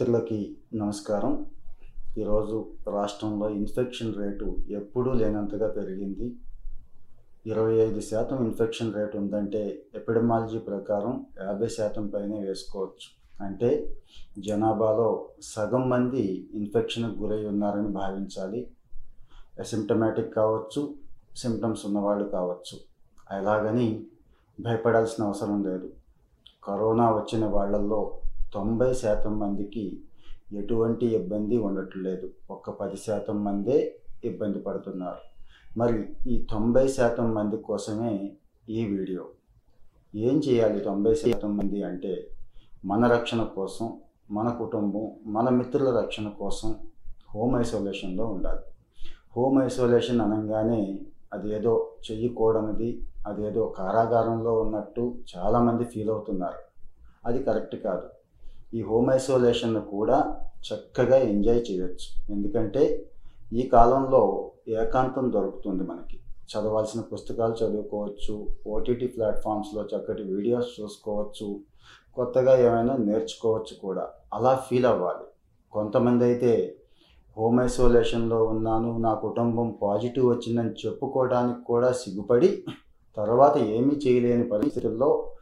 మిత్రులకి నమస్కారం. ఈరోజు రాష్ట్రంలో ఇన్ఫెక్షన్ రేటు ఎప్పుడూ లేనంతగా పెరిగింది. ఇరవై ఐదు శాతం ఇన్ఫెక్షన్ రేట్ ఉందంటే ఎపిడమాలజీ ప్రకారం యాభై శాతం పైనే వేసుకోవచ్చు. అంటే జనాభాలో సగం మంది ఇన్ఫెక్షన్కు గురై ఉన్నారని భావించాలి. అసిమ్టమాటిక్ కావచ్చు సిమ్టమ్స్ ఉన్నవాళ్ళు కావచ్చు. అలాగని భయపడాల్సిన అవసరం లేదు. కరోనా వచ్చిన వాళ్ళల్లో తొంభై శాతం మందికి ఎటువంటి ఇబ్బంది ఉండట్లేదు. ఒక్క పది శాతం మందే ఇబ్బంది పడుతున్నారు. మరి ఈ తొంభై శాతం మంది కోసమే ఈ వీడియో. ఏం చేయాలి తొంభై శాతం మంది అంటే? మన రక్షణ కోసం మన కుటుంబం మన మిత్రుల రక్షణ కోసం హోమ్ ఐసోలేషన్లో ఉండాలి. హోమ్ ఐసోలేషన్ అనగానే అదేదో చెయ్యకూడనిది అదేదో కారాగారంలో ఉన్నట్టు చాలామంది ఫీల్ అవుతున్నారు. అది కరెక్ట్ కాదు. ఈ హోమ్ ఐసోలేషన్ కూడా చక్కగా ఎంజాయ్ చేయొచ్చు. ఎందుకంటే ఈ కాలంలో ఏకాంతం దొరుకుతుంది మనకి. చదవాల్సిన పుస్తకాలు చదువుకోవచ్చు ఓటీటీ ప్లాట్ఫామ్స్లో చక్కటి వీడియోస్ చూసుకోవచ్చు కొత్తగా ఏమైనా నేర్చుకోవచ్చు కూడా. అలా ఫీల్ అవ్వాలి. కొంతమంది అయితే హోమ్ ఐసోలేషన్లో ఉన్నాను నా కుటుంబం పాజిటివ్ వచ్చిందని చెప్పుకోవడానికి కూడా సిగ్గుపడి తర్వాత ఏమీ చేయలేని పరిస్థితుల్లో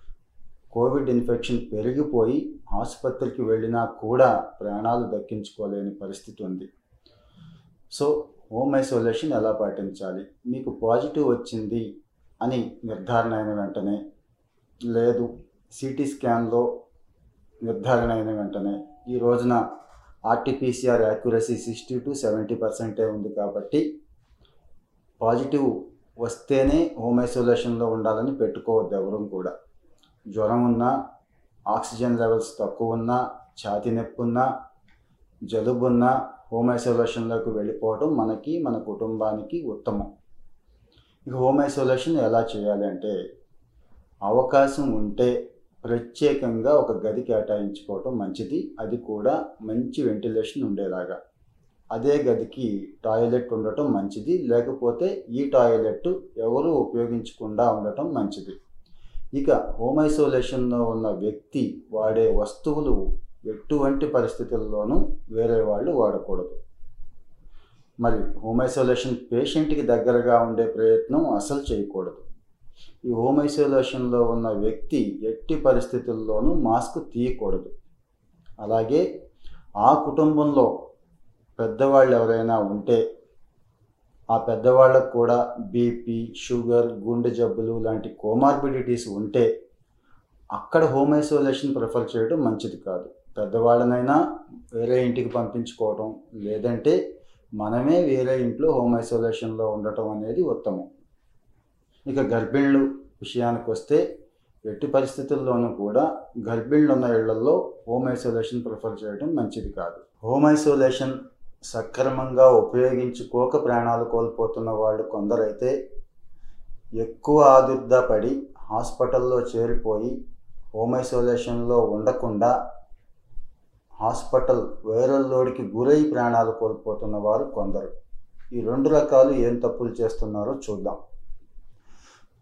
కోవిడ్ ఇన్ఫెక్షన్ పెరిగిపోయి ఆసుపత్రికి వెళ్ళినా కూడా ప్రాణాలు దక్కించుకోలేని పరిస్థితి ఉంది. సో హోమ్ ఐసోలేషన్ ఎలా పాటించాలి? మీకు పాజిటివ్ వచ్చింది అని నిర్ధారణ అయిన వెంటనే లేదు సిటీ స్కాన్లో నిర్ధారణ అయిన వెంటనే ఈ రోజున RTPCR accuracy sixty two seventy పర్సెంటే ఉంది కాబట్టి పాజిటివ్ వస్తేనే హోమ్ ఐసోలేషన్లో ఉండాలని పెట్టుకోవద్దు ఎవరూ కూడా. జ్వరం ఉన్నా ఆక్సిజన్ లెవెల్స్ తక్కువ ఉన్నా ఛాతీ నొప్పి ఉన్నా జలుబు ఉన్నా హోమ్ ఐసోలేషన్లోకి వెళ్ళిపోవడం మనకి మన కుటుంబానికి ఉత్తమం. ఇక హోమ్ ఐసోలేషన్ ఎలా చేయాలి అంటే అవకాశం ఉంటే ప్రత్యేకంగా ఒక గది కేటాయించుకోవటం మంచిది. అది కూడా మంచి వెంటిలేషన్ ఉండేలాగా. అదే గదికి టాయిలెట్ ఉండటం మంచిది. లేకపోతే ఈ టాయిలెట్ ఎవరు ఉపయోగించకుండా ఉండటం మంచిది. ఇక హోమ్ ఐసోలేషన్లో ఉన్న వ్యక్తి వాడే వస్తువులు ఎటువంటి పరిస్థితుల్లోనూ వేరే వాళ్ళు వాడకూడదు. మరి హోమ్ ఐసోలేషన్ పేషెంట్కి దగ్గరగా ఉండే ప్రయత్నం అసలు చేయకూడదు. ఈ హోమ్ ఐసోలేషన్లో ఉన్న వ్యక్తి ఎట్టి పరిస్థితుల్లోనూ మాస్క్ తీయకూడదు. అలాగే ఆ కుటుంబంలో పెద్దవాళ్ళు ఎవరైనా ఉంటే ఆ పెద్దవాళ్ళకు కూడా బీపీ షుగర్ గుండె జబ్బులు లాంటి కోమార్బిడిటీస్ ఉంటే అక్కడ హోమ్ ఐసోలేషన్ ప్రిఫర్ చేయడం మంచిది కాదు. పెద్దవాళ్ళనైనా వేరే ఇంటికి పంపించుకోవడం లేదంటే మనమే వేరే ఇంట్లో హోమ్ ఐసోలేషన్లో ఉండటం అనేది ఉత్తమం. ఇక గర్భిణులు విషయానికి వస్తే ఎట్టి పరిస్థితుల్లోనూ కూడా గర్భిణులు ఉన్న ఇళ్ళలో హోమ్ ఐసోలేషన్ ప్రిఫర్ చేయడం మంచిది కాదు. హోమ్ ఐసోలేషన్ సక్రమంగా ఉపయోగించుకోక ప్రాణాలు కోల్పోతున్న వాళ్ళు కొందరైతే ఎక్కువ ఆదుర్దా పడి హాస్పిటల్లో చేరిపోయి హోమ్ ఐసోలేషన్లో ఉండకుండా హాస్పిటల్ వైరల్ లోడ్కి గురై ప్రాణాలు కోల్పోతున్న వారు కొందరు. ఈ రెండు రకాలు ఏం తప్పులు చేస్తున్నారో చూద్దాం.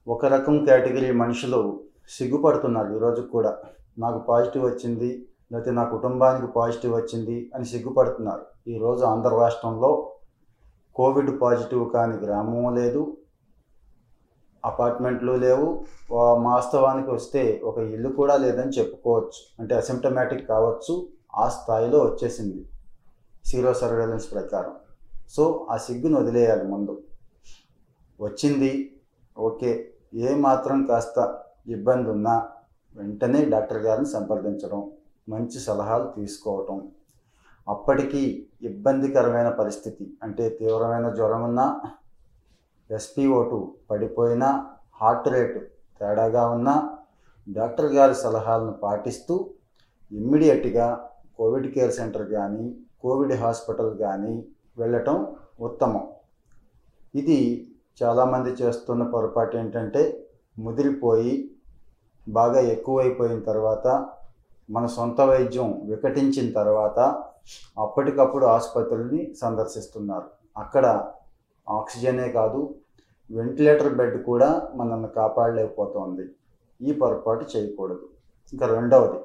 ఒక రకం కేటగిరీ మనుషులు సిగ్గుపడుతున్నారు ఈరోజు కూడా. నాకు పాజిటివ్ వచ్చింది లేకపోతే నా కుటుంబానికి పాజిటివ్ వచ్చింది అని సిగ్గుపడుతున్నారు. ఈరోజు ఆంధ్ర రాష్ట్రంలో కోవిడ్ పాజిటివ్ కాని గ్రామం లేదు. అపార్ట్మెంట్లు లేవు. వాస్తవానికి వస్తే ఒక ఇల్లు కూడా లేదని చెప్పుకోవచ్చు. అంటే అసిమ్టమాటిక్ కావచ్చు. ఆ స్థాయిలో వచ్చేసింది. సీరో సర్వేలెన్స్ ప్రకారం. సో ఆ సిగ్గును వదిలేయాలి ముందు. వచ్చింది. ఓకే. ఏ మాత్రం కాస్త ఇబ్బంది ఉన్నా వెంటనే డాక్టర్ గారిని సంప్రదించడం. మంచి సలహాలు తీసుకోవటం. అప్పటికీ ఇబ్బందికరమైన పరిస్థితి అంటే తీవ్రమైన జ్వరం ఉన్నా ఎస్పీఓ టూ పడిపోయినా హార్ట్ రేటు తేడాగా ఉన్నా డాక్టర్ గారి సలహాలను పాటిస్తూ ఇమ్మీడియట్గా కోవిడ్ కేర్ సెంటర్ కానీ కోవిడ్ హాస్పిటల్ కానీ వెళ్ళటం ఉత్తమం. ఇది చాలామంది చేస్తున్న పొరపాటు ఏంటంటే ముదిరిపోయి బాగా ఎక్కువైపోయిన తర్వాత మన సొంత వైద్యం వికటించిన తర్వాత అప్పటికప్పుడు ఆసుపత్రుల్ని సందర్శిస్తున్నారు. అక్కడ ఆక్సిజనే కాదు వెంటిలేటర్ బెడ్ కూడా మనల్ని కాపాడలేకపోతుంది. ఈ పొరపాటు చేయకూడదు. ఇంకా రెండవది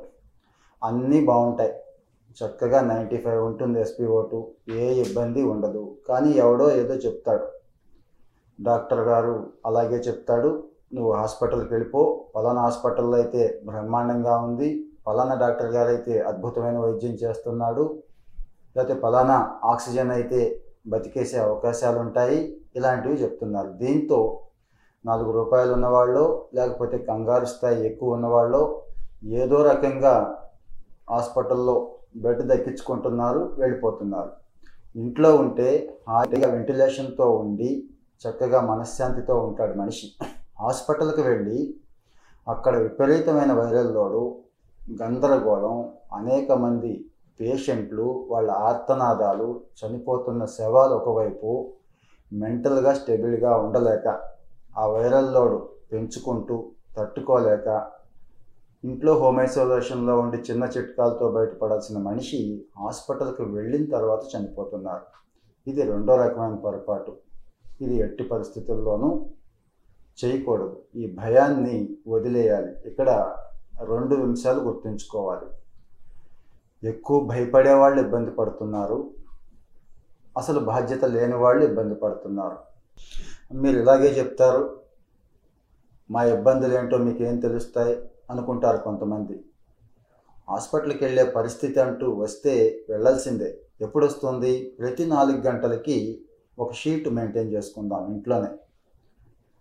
అన్నీ బాగుంటాయి. చక్కగా నైంటీ ఫైవ్ ఉంటుంది ఎస్పీఓ టూ ఏ ఇబ్బంది ఉండదు. కానీ ఎవడో ఏదో చెప్తాడు. డాక్టర్ గారు అలాగే చెప్తాడు నువ్వు హాస్పిటల్కి వెళ్ళిపో. పలానా హాస్పిటల్లో అయితే బ్రహ్మాండంగా ఉంది. ఫలానా డాక్టర్ గారు అయితే అద్భుతమైన వైద్యం చేస్తున్నాడు. లేకపోతే ఫలానా ఆక్సిజన్ అయితే బతికేసే అవకాశాలు ఉంటాయి ఇలాంటివి చెప్తున్నారు. దీంతో నాలుగు రూపాయలు ఉన్నవాళ్ళు లేకపోతే కంగారు స్థాయి ఎక్కువ ఉన్నవాళ్ళు ఏదో రకంగా హాస్పిటల్లో బెడ్ దక్కించుకుంటున్నారు వెళ్ళిపోతున్నారు. ఇంట్లో ఉంటే హాయిగా వెంటిలేషన్తో ఉండి చక్కగా మనశ్శాంతితో ఉంటాడు మనిషి. హాస్పిటల్కి వెళ్ళి అక్కడ విపరీతమైన వైరల్ లోడు గందరగోళం అనేక మంది పేషెంట్లు వాళ్ళ ఆర్తనాదాలు చనిపోతున్న శవాలు ఒకవైపు మెంటల్గా స్టెబిల్గా ఉండలేక ఆ వైరల్ లోడ్ పెంచుకుంటూ తట్టుకోలేక ఇంట్లో హోమ్ ఐసోలేషన్లో ఉండి చిన్న చిట్కాలతో బయటపడాల్సిన మనిషి హాస్పిటల్కి వెళ్ళిన తర్వాత చనిపోతున్నారు. ఇది రెండో రకమైన పొరపాటు. ఇది ఎట్టి పరిస్థితుల్లోనూ చేయకూడదు. ఈ భయాన్ని వదిలేయాలి. ఇక్కడ రెండు అంశాలు గుర్తుంచుకోవాలి. ఎక్కువ భయపడే వాళ్ళు ఇబ్బంది పడుతున్నారు. అసలు బాధ్యత లేని వాళ్ళు ఇబ్బంది పడుతున్నారు. మీరు ఇలాగే చెప్తారు. మా ఇబ్బందులు ఏంటో మీకేం తెలుస్తాయి అనుకుంటారు కొంతమంది. హాస్పిటల్కి వెళ్ళే పరిస్థితి అంటూ వస్తే వెళ్ళాల్సిందే. ఎప్పుడు వస్తుంది ప్రతి నాలుగు గంటలకి ఒక షీట్ మెయింటైన్ చేసుకుందాం ఇంట్లోనే.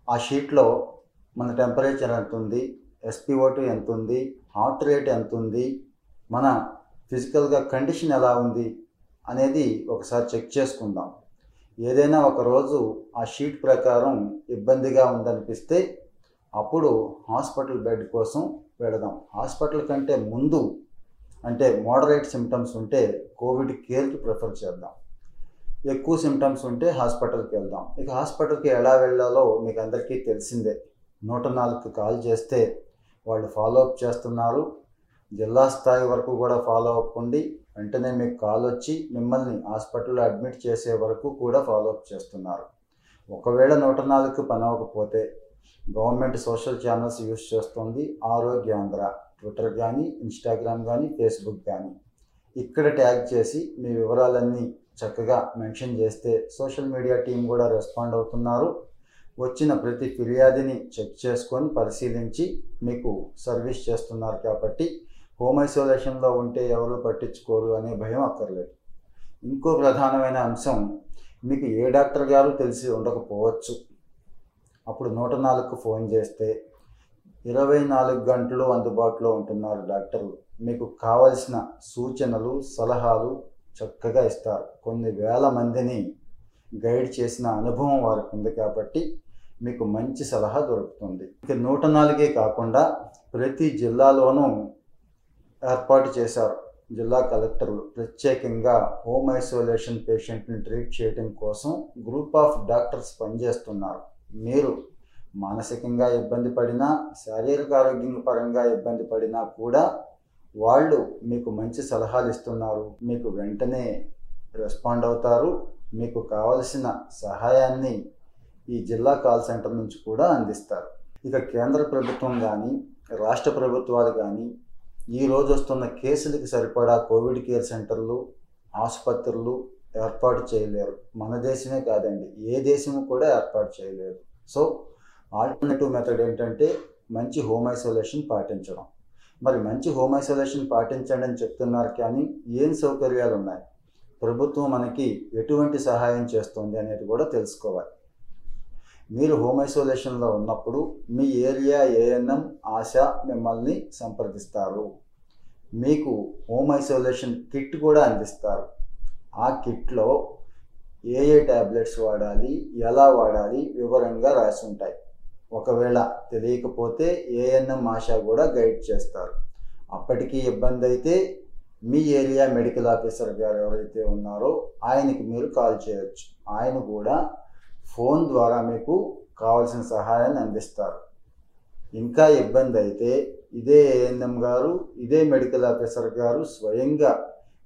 ఆ షీట్లో మన టెంపరేచర్ ఎంత ఉంది? ఎస్పీఓటు ఎంత ఉంది హార్ట్ రేట్ ఎంత ఉంది మన ఫిజికల్గా కండిషన్ ఎలా ఉంది? అనేది ఒకసారి చెక్ చేసుకుందాం. ఏదైనా ఒకరోజు ఆ షీట్ ప్రకారం ఇబ్బందిగా ఉందనిపిస్తే అప్పుడు హాస్పిటల్ బెడ్ కోసం వెళదాం హాస్పిటల్ కంటే ముందు అంటే మోడరేట్ సిమ్టమ్స్ ఉంటే కోవిడ్ కేర్కి ప్రిఫర్ చేద్దాం. ఎక్కువ సిమ్టమ్స్ ఉంటే హాస్పిటల్కి వెళ్దాం. ఇక హాస్పిటల్కి ఎలా వెళ్ళాలో మీకు అందరికీ తెలిసిందే. నూట నాలుగు కాల్ చేస్తే వాళ్ళు ఫాలో అప్ చేస్తున్నారు. జిల్లా స్థాయి వరకు కూడా ఫాలో అప్ ఉండి వెంటనే మీకు కాల్ వచ్చి మిమ్మల్ని హాస్పిటల్లో అడ్మిట్ చేసే వరకు కూడా ఫాలో అప్ చేస్తున్నారు. ఒకవేళ నూట నాలుగుకి పని అవ్వకపోతే గవర్నమెంట్ సోషల్ ఛానల్స్ యూస్ చేస్తుంది ఆరోగ్యాంధ్ర ట్విట్టర్ కానీ ఇన్స్టాగ్రామ్ కానీ ఫేస్బుక్ కానీ ఇక్కడ ట్యాగ్ చేసి మీ వివరాలన్నీ చక్కగా మెన్షన్ చేస్తే సోషల్ మీడియా టీం కూడా రెస్పాండ్ అవుతున్నారు. వచ్చిన ప్రతి ఫిర్యాదుని చెక్ చేసుకొని పరిశీలించి మీకు సర్వీస్ చేస్తున్నారు కాబట్టి హోమ్ ఐసోలేషన్లో ఉంటే ఎవరు పట్టించుకోరు అనే భయం అక్కర్లేదు. ఇంకో ప్రధానమైన అంశం మీకు ఏ డాక్టర్ గారు తెలిసి ఉండకపోవచ్చు. అప్పుడు నూట నాలుగుకు ఫోన్ చేస్తే ఇరవై నాలుగు గంటలు అందుబాటులో ఉంటున్నారు డాక్టర్లు మీకు కావలసిన సూచనలు సలహాలు చక్కగా ఇస్తారు. కొన్ని వేల మందిని గైడ్ చేసిన అనుభవం వారికి ఉంది కాబట్టి మీకు మంచి సలహా దొరుకుతుంది. ఇక నూట నాలుగే కాకుండా ప్రతి జిల్లాలోనూ ఏర్పాటు చేశారు జిల్లా కలెక్టర్లు. ప్రత్యేకంగా హోమ్ ఐసోలేషన్ పేషెంట్ని ట్రీట్ చేయడం కోసం గ్రూప్ ఆఫ్ డాక్టర్స్ పనిచేస్తున్నారు. మీరు మానసికంగా ఇబ్బంది పడినా శారీరక ఆరోగ్యం పరంగా ఇబ్బంది పడినా కూడా వాళ్ళు మీకు మంచి సలహాలు ఇస్తున్నారు. మీకు వెంటనే రెస్పాండ్ అవుతారు. మీకు కావలసిన సహాయాన్ని ఈ జిల్లా కాల్ సెంటర్ నుంచి కూడా అందిస్తారు. ఇక కేంద్ర ప్రభుత్వం కానీ రాష్ట్ర ప్రభుత్వాలు కానీ ఈ రోజు వస్తున్న కేసులకు సరిపడా కోవిడ్ కేర్ సెంటర్లు ఆసుపత్రులు ఏర్పాటు చేయలేరు. మన దేశమే కాదండి ఏ దేశము కూడా ఏర్పాటు చేయలేరు సో ఆల్టర్నేటివ్ మెథడ్ ఏంటంటే మంచి హోమ్ ఐసోలేషన్ పాటించడం. మరి మంచి హోమ్ ఐసోలేషన్ పాటించండి అని చెప్తున్నారు కానీ ఏం సౌకర్యాలు ఉన్నాయి? ప్రభుత్వం మనకి ఎటువంటి సహాయం చేస్తుంది అనేది కూడా తెలుసుకోవాలి. మీరు హోమ్ ఐసోలేషన్లో ఉన్నప్పుడు మీ ఏరియా ఏఎన్ఎం ఆశ మిమ్మల్ని సంప్రదిస్తారు. మీకు హోమ్ ఐసోలేషన్ కిట్ కూడా అందిస్తారు. ఆ కిట్లో ఏ ఏ ట్యాబ్లెట్స్ వాడాలి ఎలా వాడాలి వివరంగా రాసి ఉంటాయి. ఒకవేళ తెలియకపోతే ఏఎన్ఎం ఆశ కూడా గైడ్ చేస్తారు. అప్పటికీ ఇబ్బంది అయితే మీ ఏరియా మెడికల్ ఆఫీసర్ గారు ఎవరైతే ఉన్నారో ఆయనకి మీరు కాల్ చేయొచ్చు. ఆయన కూడా ఫోన్ ద్వారా మీకు కావాల్సిన సహాయాన్ని అందిస్తారు. ఇంకా ఇబ్బంది అయితే ఇదే ఏఎన్ఎం గారు ఇదే మెడికల్ ఆఫీసర్ గారు స్వయంగా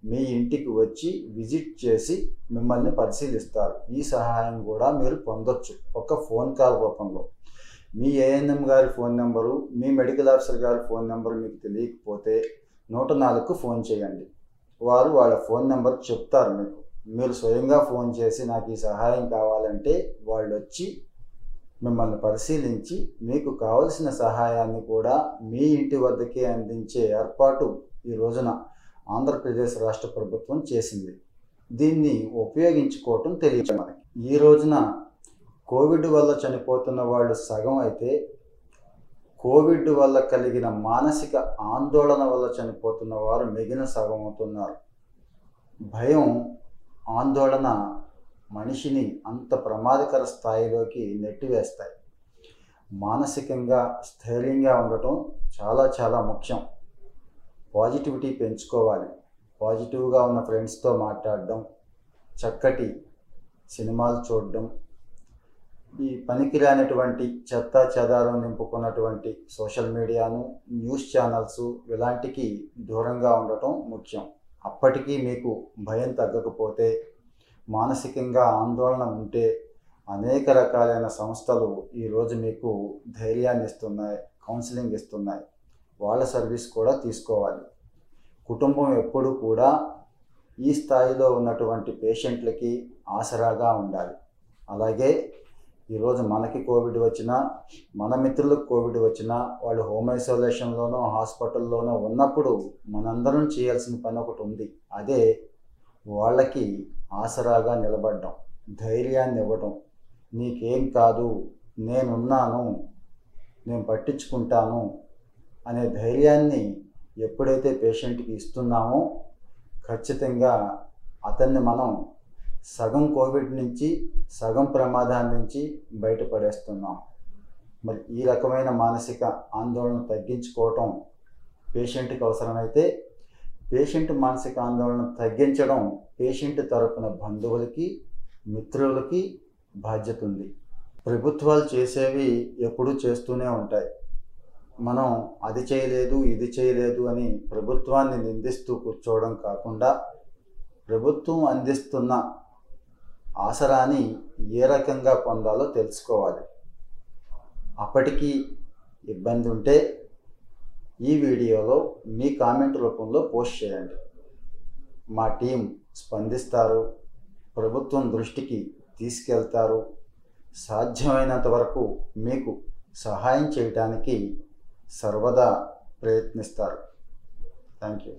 మీ ఇంటికి వచ్చి విజిట్ చేసి మిమ్మల్ని పరిశీలిస్తారు. ఈ సహాయం కూడా మీరు పొందొచ్చు ఒక ఫోన్ కాల్ రూపంలో. మీ ఏఎన్ఎం గారి ఫోన్ నెంబరు మీ మెడికల్ ఆఫీసర్ గారి ఫోన్ నెంబరు మీకు తెలియకపోతే నూట నాలుగుకు ఫోన్ చేయండి. వారు వాళ్ళ ఫోన్ నెంబర్ చెప్తారు మీకు. మీరు స్వయంగా ఫోన్ చేసి నాకు ఈ సహాయం కావాలంటే వాళ్ళు వచ్చి మిమ్మల్ని పరిశీలించి మీకు కావలసిన సహాయాన్ని కూడా మీ ఇంటి వద్దకే అందించే ఏర్పాటు ఈ రోజున ఆంధ్రప్రదేశ్ రాష్ట్ర ప్రభుత్వం చేసింది. దీన్ని ఉపయోగించుకోవటం తెలియదు మనకి. ఈ రోజున కోవిడ్ వల్ల చనిపోతున్న వాళ్ళు సగం అయితే కోవిడ్ వల్ల కలిగిన మానసిక ఆందోళన వల్ల చనిపోతున్న వారు మిగిలిన సగం అవుతున్నారు. భయం ఆందోళన మనిషిని అంత ప్రమాదకర స్థాయిలోకి నెట్టివేస్తాయి. మానసికంగా స్థైర్యంగా ఉండటం చాలా చాలా ముఖ్యం. పాజిటివిటీ పెంచుకోవాలి. పాజిటివ్గా ఉన్న ఫ్రెండ్స్తో మాట్లాడడం చక్కటి సినిమాలు చూడడం ఈ పనికిరానటువంటి చెత్త చెదారం నింపుకున్నటువంటి సోషల్ మీడియాను న్యూస్ ఛానల్స్ ఇలాంటికి దూరంగా ఉండటం ముఖ్యం. అప్పటికీ మీకు భయం తగ్గకపోతే మానసికంగా ఆందోళన ఉంటే అనేక రకాలైన సంస్థలు ఈరోజు మీకు ధైర్యాన్ని ఇస్తున్నాయి కౌన్సిలింగ్ ఇస్తున్నాయి. వాళ్ళ సర్వీస్ కూడా తీసుకోవాలి. కుటుంబం ఎప్పుడూ కూడా ఈ స్థాయిలో ఉన్నటువంటి పేషెంట్లకి ఆసరాగా ఉండాలి. అలాగే ఈరోజు మనకి కోవిడ్ వచ్చినా మన మిత్రులకు కోవిడ్ వచ్చినా వాళ్ళు హోమ్ ఐసోలేషన్లోనో హాస్పిటల్లోనో ఉన్నప్పుడు మనందరం చేయాల్సిన పని ఒకటి ఉంది. అదే వాళ్ళకి ఆసరాగా నిలబడడం ధైర్యాన్ని ఇవ్వడం. నీకేం కాదు నేనున్నాను నేను పట్టించుకుంటాను అనే ధైర్యాన్ని ఎప్పుడైతే పేషెంట్కి ఇస్తున్నామో ఖచ్చితంగా అతన్ని మనం సగం కోవిడ్ నుంచి సగం ప్రమాదాల నుంచి బయటపడేస్తున్నాం. మరి ఈ రకమైన మానసిక ఆందోళన తగ్గించుకోవటం పేషెంట్కి అవసరమైతే పేషెంట్ మానసిక ఆందోళన తగ్గించడం పేషెంట్ తరపున బంధువులకి మిత్రులకి బాధ్యత ఉంది. ప్రభుత్వాలు చేసేవి ఎప్పుడూ చేస్తూనే ఉంటాయి. మనం అది చేయలేదు ఇది చేయలేదు అని ప్రభుత్వాన్ని నిందిస్తూ కూర్చోవడం కాకుండా ప్రభుత్వం అందిస్తున్న ఆసరాని ఏ రకంగా పొందాలో తెలుసుకోవాలి. అప్పటికి ఇబ్బంది ఉంటే ఈ వీడియోలో మీ కామెంట్ రూపంలో పోస్ట్ చేయండి. మా టీం స్పందిస్తారు ప్రభుత్వం దృష్టికి తీసుకెళ్తారు. సాధ్యమైనంత వరకు మీకు సహాయం చేయటానికి సర్వదా ప్రయత్నిస్తారు. Thank you